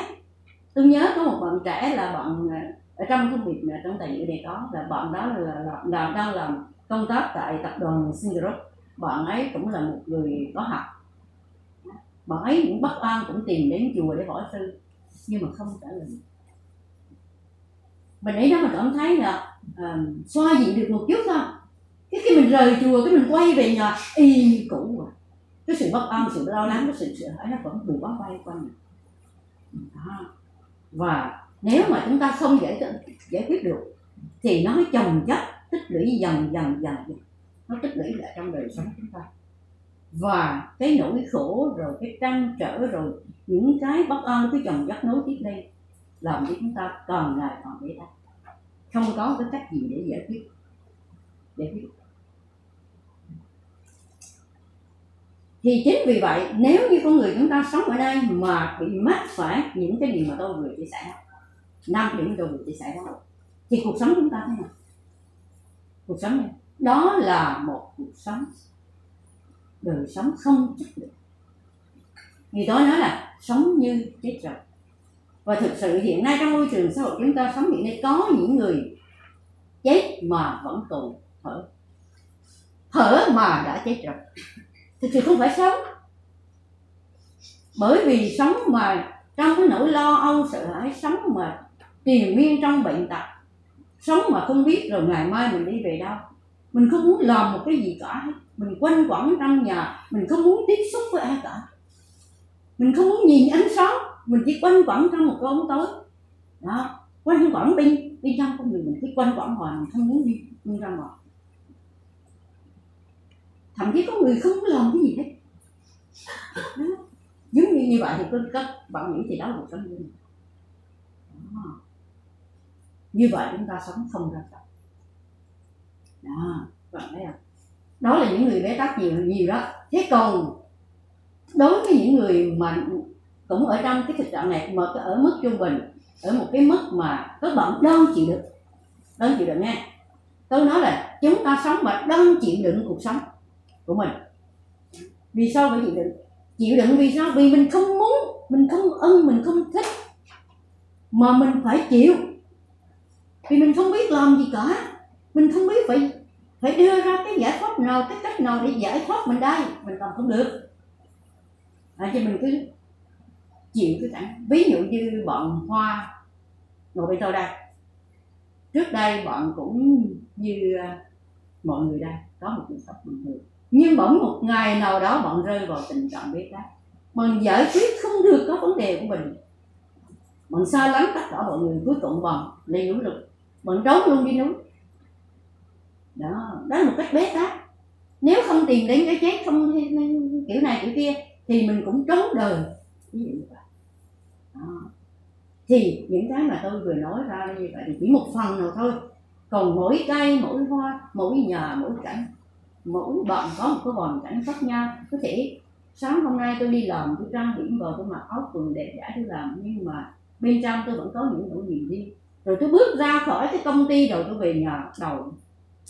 Tôi nhớ có một bạn trẻ là bạn ờ, ở trong công việc trong tài liệu này có là bạn đó là, là, là đang làm công tác tại tập đoàn Singapore bạn ấy cũng là một người có học. Bạn ấy cũng bất an cũng tìm đến chùa để hỏi sư nhưng mà không trả lời mình ấy đó mà cảm thấy là uh, xoa dịu được một chút thôi. Cái khi mình rời chùa cái mình quay về nhà y như cũ rồi. Cái sự bất an sự lo lắng cái sự sợ hãi nó vẫn đủ bám quay quanh. Đó. và nếu mà chúng ta không giải giải quyết được thì nó chồng chất tích lũy dần dần dần dần. Nó tích lũy lại trong đời sống chúng ta. Và cái nỗi khổ rồi cái trăn trở rồi những cái bất an cái chồng chất nối tiếp đây làm cho chúng ta càng ngày càng bế tắc không có cái cách gì để giải quyết. Giải quyết. Thì chính vì vậy, nếu như con người chúng ta sống ở đây mà bị mắc phải những cái điều mà tôi vừa chia sẻ, năm điểm tôi vừa chia sẻ đó, thì cuộc sống chúng ta thế nào? Cuộc sống này, đó là một cuộc sống. Đời sống không chất lượng. Người đó nói là, sống như chết rồi và thực sự hiện nay trong môi trường xã hội chúng ta sống hiện nay có những người chết mà vẫn còn thở. Thở mà đã chết rồi. Thực sự không phải sống. Bởi vì sống mà trong cái nỗi lo âu, sợ hãi, sống mà triền miên trong bệnh tật, sống mà không biết rồi ngày mai mình đi về đâu. Mình không muốn làm một cái gì cả. Mình quanh quẩn trong nhà. Mình không muốn tiếp xúc với ai cả. Mình không muốn nhìn ánh sáng mình chỉ quanh quẩn trong một cái ống tối. Đó quanh quẩn bên bên trong con người mình cứ quanh quẩn hoài mình không muốn đi, đi ra ngoài. Thậm chí có người không làm cái gì hết. Đó. giống như như vậy thì các, các bạn nghĩ thì đó là một sống như như vậy chúng ta sống không ra sao đó bạn thấy không? Đó là những người bế tắc nhiều nhiều đó. Thế còn đối với những người mà cũng ở trong cái thực trạng này mà ở mức trung bình ở một cái mức mà các bạn đơn chịu được. Đơn chịu được nghe tôi nói là chúng ta sống mà đơn chịu đựng cuộc sống của mình. Vì sao phải chịu đựng? Chịu đựng vì sao? Vì mình không muốn mình không ưng mình không thích. Mà mình phải chịu. Vì mình không biết làm gì cả. Mình không biết phải phải đưa ra cái giải pháp nào cái cách nào để giải thoát mình đây. Mình làm không được. À, cho mình cứ chịu cái cảnh ví dụ như bọn hoa, ngồi bên tôi đây. Trước đây bọn cũng như ờ, mọi người đây, có một cuộc sống bình thường. Nhưng bỗng một ngày nào đó bọn rơi vào tình trạng bế tắc bọn giải quyết không được các vấn đề của mình. Bọn xa lánh tất cả mọi người, cuối cùng bằng lên núi rồi bọn trốn luôn đi núi. Đó đó là một cách bế tắc. Nếu không tìm đến cái chết không kiểu này, kiểu kia, thì mình cũng trốn đời. Ví dụ như vậy đó. thì những cái mà tôi vừa nói ra như vậy thì chỉ một phần nào thôi. Còn mỗi cây, mỗi hoa, mỗi nhà mỗi cảnh, mỗi bạn có một cái hoàn cảnh khác nhau. Có thể sáng hôm nay tôi đi làm, tôi trang điểm vào tôi mặc áo quần đẹp đẽ tôi làm, nhưng mà bên trong tôi vẫn có những nỗi niềm riêng. Rồi tôi bước ra khỏi cái công ty rồi tôi về nhà đầu.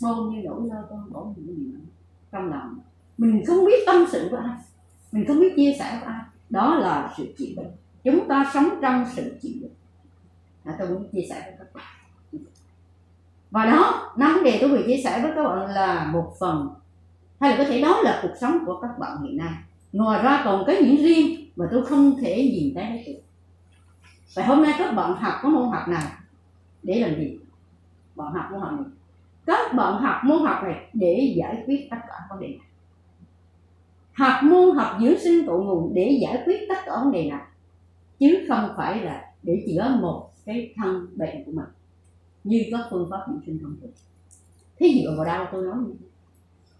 Bôn như nỗi lo con bỏ những gì trong lòng. Mình không biết tâm sự với ai, mình không biết chia sẻ với ai. Đó là sự chịu đựng chúng ta sống trong sự chịu đựng. À, tôi muốn chia sẻ với các bạn. Và đó năm vấn đề tôi vừa chia sẻ với các bạn là một phần hay là có thể đó là cuộc sống của các bạn hiện nay. Ngoài ra còn cái những riêng mà tôi không thể nhìn thấy hết được. Vậy hôm nay các bạn học có môn học này để làm gì? Bạn học môn học này. Các bạn học môn học này để giải quyết tất cả vấn đề này. Học môn học dưỡng sinh cội nguồn để giải quyết tất cả vấn đề này chứ không phải là để chữa một cái thân bệnh của mình, như các phương pháp dưỡng sinh thông thường thế dựa vào đâu tôi nói như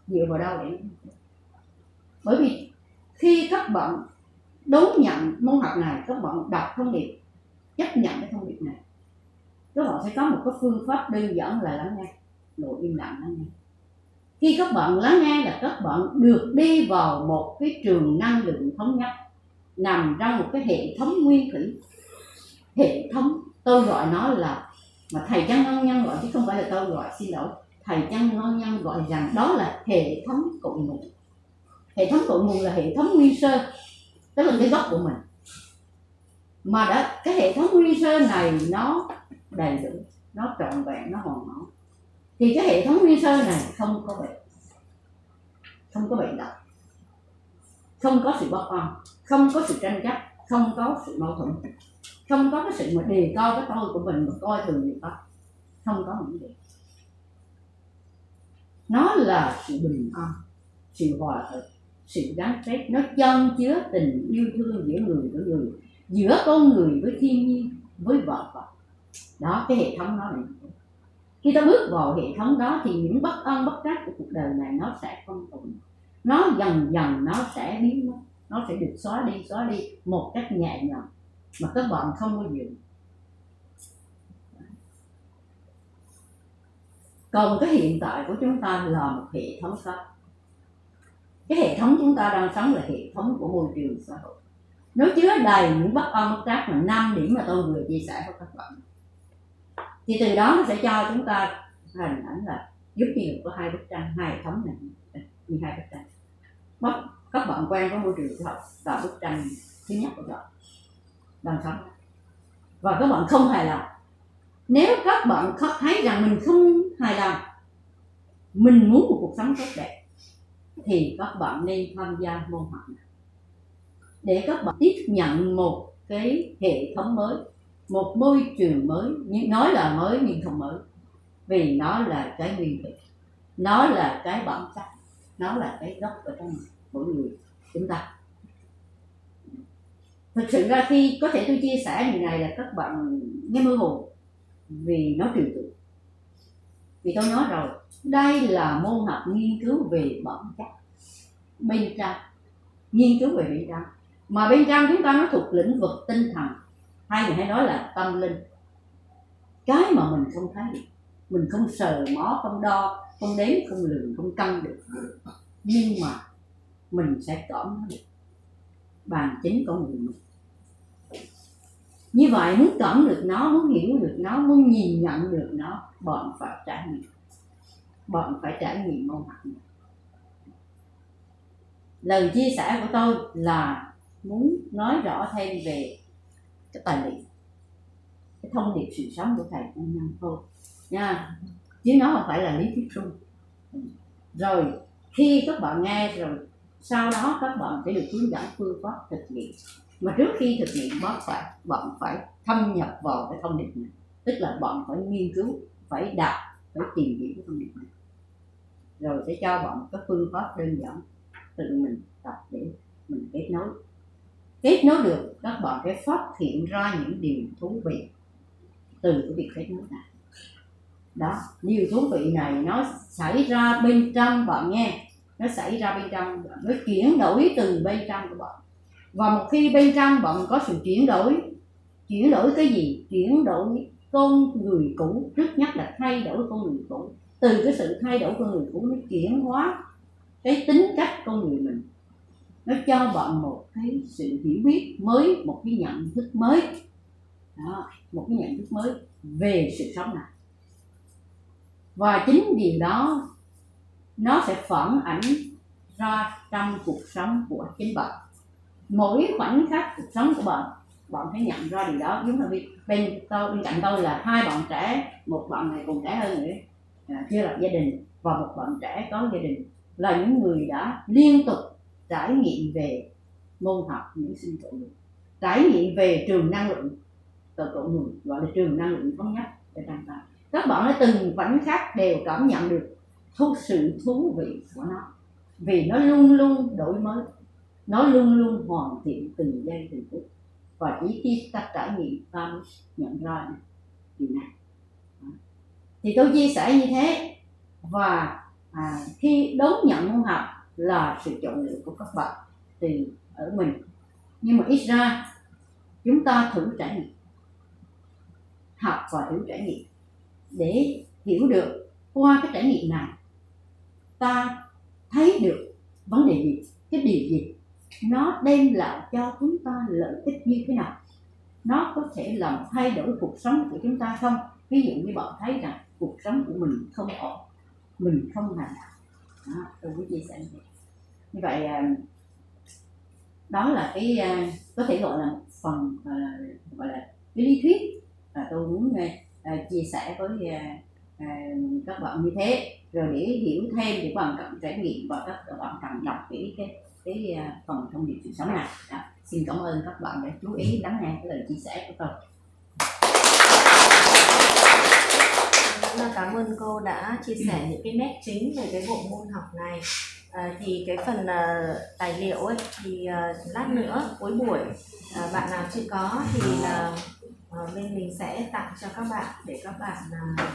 dựa vào đâu để bởi vì khi các bạn đón nhận môn học này, các bạn đọc thông điệp, chấp nhận cái thông điệp này, các bạn sẽ có một cái phương pháp đơn giản là lắng nghe, ngồi im lặng lắng nghe. Khi các bạn lắng nghe là các bạn được đi vào một cái trường năng lượng thống nhất nằm trong một cái hệ thống nguyên thủy. Hệ thống, tôi gọi nó là, mà thầy chân ngon nhân gọi, chứ không phải là tôi gọi, xin lỗi. Thầy chân ngon nhân gọi rằng đó là hệ thống cội nguồn. Hệ thống cội nguồn là hệ thống nguyên sơ tức là cái gốc của mình. Mà đã, cái hệ thống nguyên sơ này nó đầy đủ, nó trọn vẹn, nó hoàn hảo. Thì cái hệ thống nguyên sơ này không có bệnh, không có bệnh tật không có sự bất an không có sự tranh chấp, không có sự mâu thuẫn. Không có cái sự mà đề cao cái tôi của mình mà coi thường người ta không có vấn đề nó là sự bình an, sự hòa hợp, sự gắn kết. Nó chân chứa tình yêu thương giữa người với người, giữa con người với thiên nhiên, với vợ vật đó, cái hệ thống nó này khi ta bước vào hệ thống đó thì những bất an, bất trắc của cuộc đời này nó sẽ không còn nó dần dần nó sẽ biến mất nó sẽ được xóa đi xóa đi một cách nhẹ nhàng, mà các bạn không có dùng còn cái hiện tại của chúng ta là một hệ thống khác cái hệ thống chúng ta đang sống là hệ thống của môi trường xã hội. Nó chứa đầy những bất an bất trắc mà năm điểm mà tôi vừa chia sẻ với các bạn. Thì từ đó nó sẽ cho chúng ta hình ảnh là giúp như có hai bức tranh, hai hệ thống này à, như hai bức tranh. Bất các bạn quen với môi trường của học và bức tranh thứ nhất của bạn, đang sống và các bạn không hài lòng. Nếu các bạn thấy rằng mình không hài lòng mình muốn một cuộc sống tốt đẹp thì các bạn nên tham gia môn học này. Để các bạn tiếp nhận một cái hệ thống mới một môi trường mới nhưng nói là mới nhưng không mới vì nó là cái nguyên thủy nó là cái bản chất nó là cái gốc ở trong mỗi người chúng ta. Thực sự ra khi có thể tôi chia sẻ điều này là các bạn nghe mơ hồ vì nó trừu tượng. Vì tôi nói rồi, đây là môn học nghiên cứu về bản chất, bên trong, nghiên cứu về bên trong. Mà bên trong chúng ta nó thuộc lĩnh vực tinh thần hay người hay nói là tâm linh. Cái mà mình không thấy được mình không sờ mó, không đo, không đếm, không lường, không cân được. Nhưng mà mình sẽ cảm nó được. Bằng chính con người mình. Như vậy muốn cảm được nó, muốn hiểu được nó, muốn nhìn nhận được nó, bọn phải trải nghiệm. Bọn phải trải nghiệm môn học này lời chia sẻ của tôi là muốn nói rõ thêm về cái tài liệu, cái thông điệp sự sống của thầy công nhân thôi. Nha. Chứ nó không phải là lý thuyết chung. Rồi, khi các bạn nghe rồi sau đó các bạn sẽ được hướng dẫn phương pháp thực nghiệm. Mà trước khi thực nghiệm, bạn phải bạn phải thâm nhập vào cái thông điệp này. Tức là bạn phải nghiên cứu, phải đọc, phải tìm hiểu cái thông điệp này. Rồi sẽ cho bạn các phương pháp đơn giản, tự mình tập để mình kết nối. Kết nối được, các bạn sẽ phát hiện ra những điều thú vị từ cái việc kết nối này. Đó, điều thú vị này nó xảy ra bên trong bạn nghe nó xảy ra bên trong bạn nó chuyển đổi từ bên trong của bạn và một khi bên trong bạn có sự chuyển đổi chuyển đổi cái gì? Chuyển đổi con người cũ trước nhất là thay đổi con người cũ. Từ cái sự thay đổi con người cũ nó chuyển hóa cái tính cách con người mình. Nó cho bạn một cái sự hiểu biết mới một cái nhận thức mới. Đó, một cái nhận thức mới về sự sống này. Và chính điều đó nó sẽ phản ảnh ra trong cuộc sống của chính bạn. Mỗi khoảnh khắc cuộc sống của bạn bạn phải nhận ra điều đó. Giống như bên tôi bên cạnh tôi là hai bạn trẻ một bạn này còn trẻ hơn nữa. À, chưa lập gia đình và một bạn trẻ có gia đình. Là những người đã liên tục trải nghiệm về môn học những sinh cộng người trải nghiệm về trường năng lượng từ cộng người gọi là trường năng lượng thống nhất để trong tạo các bạn đã từng khoảnh khắc đều cảm nhận được thú sự thú vị của nó. Vì nó luôn luôn đổi mới. Nó luôn luôn hoàn thiện từng giây từng phút. Và chỉ khi ta trải nghiệm ta mới nhận ra điều này. Thì tôi chia sẻ như thế. Và à, khi đón nhận môn học là sự chọn lựa của các bạn thì ở mình. Nhưng mà ít ra chúng ta thử trải nghiệm. Học và thử trải nghiệm. Để hiểu được qua cái trải nghiệm này ta thấy được vấn đề gì cái điều gì nó đem lại cho chúng ta lợi ích như thế nào? Nó có thể làm thay đổi cuộc sống của chúng ta không? Ví dụ như bạn thấy rằng cuộc sống của mình không ổn mình không hài đó, tôi muốn chia sẻ như vậy. Như vậy à, đó là cái à, có thể gọi là một phần à, gọi là cái lý thuyết. Và tôi muốn chia sẻ với các bạn như thế rồi để hiểu thêm để bạn cần trải nghiệm và các bạn cần đọc kỹ cái cái à, phần thông điệp sự sống này đó. xin cảm ơn các bạn đã chú ý lắng nghe cái lời chia sẻ của tôi vâng, cảm ơn cô đã chia sẻ những cái nét chính về cái bộ môn học này à, thì cái phần uh, tài liệu ấy thì uh, lát nữa cuối buổi uh, bạn nào chưa có thì là uh, bên mình sẽ tặng cho các bạn để các bạn uh,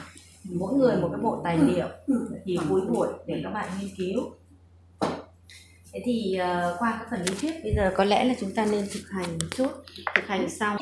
mỗi người một cái bộ tài liệu thì cuối buổi để các bạn nghiên cứu. Thế thì uh, qua cái phần lý thuyết bây giờ có lẽ là chúng ta nên thực hành một chút. Thực hành xong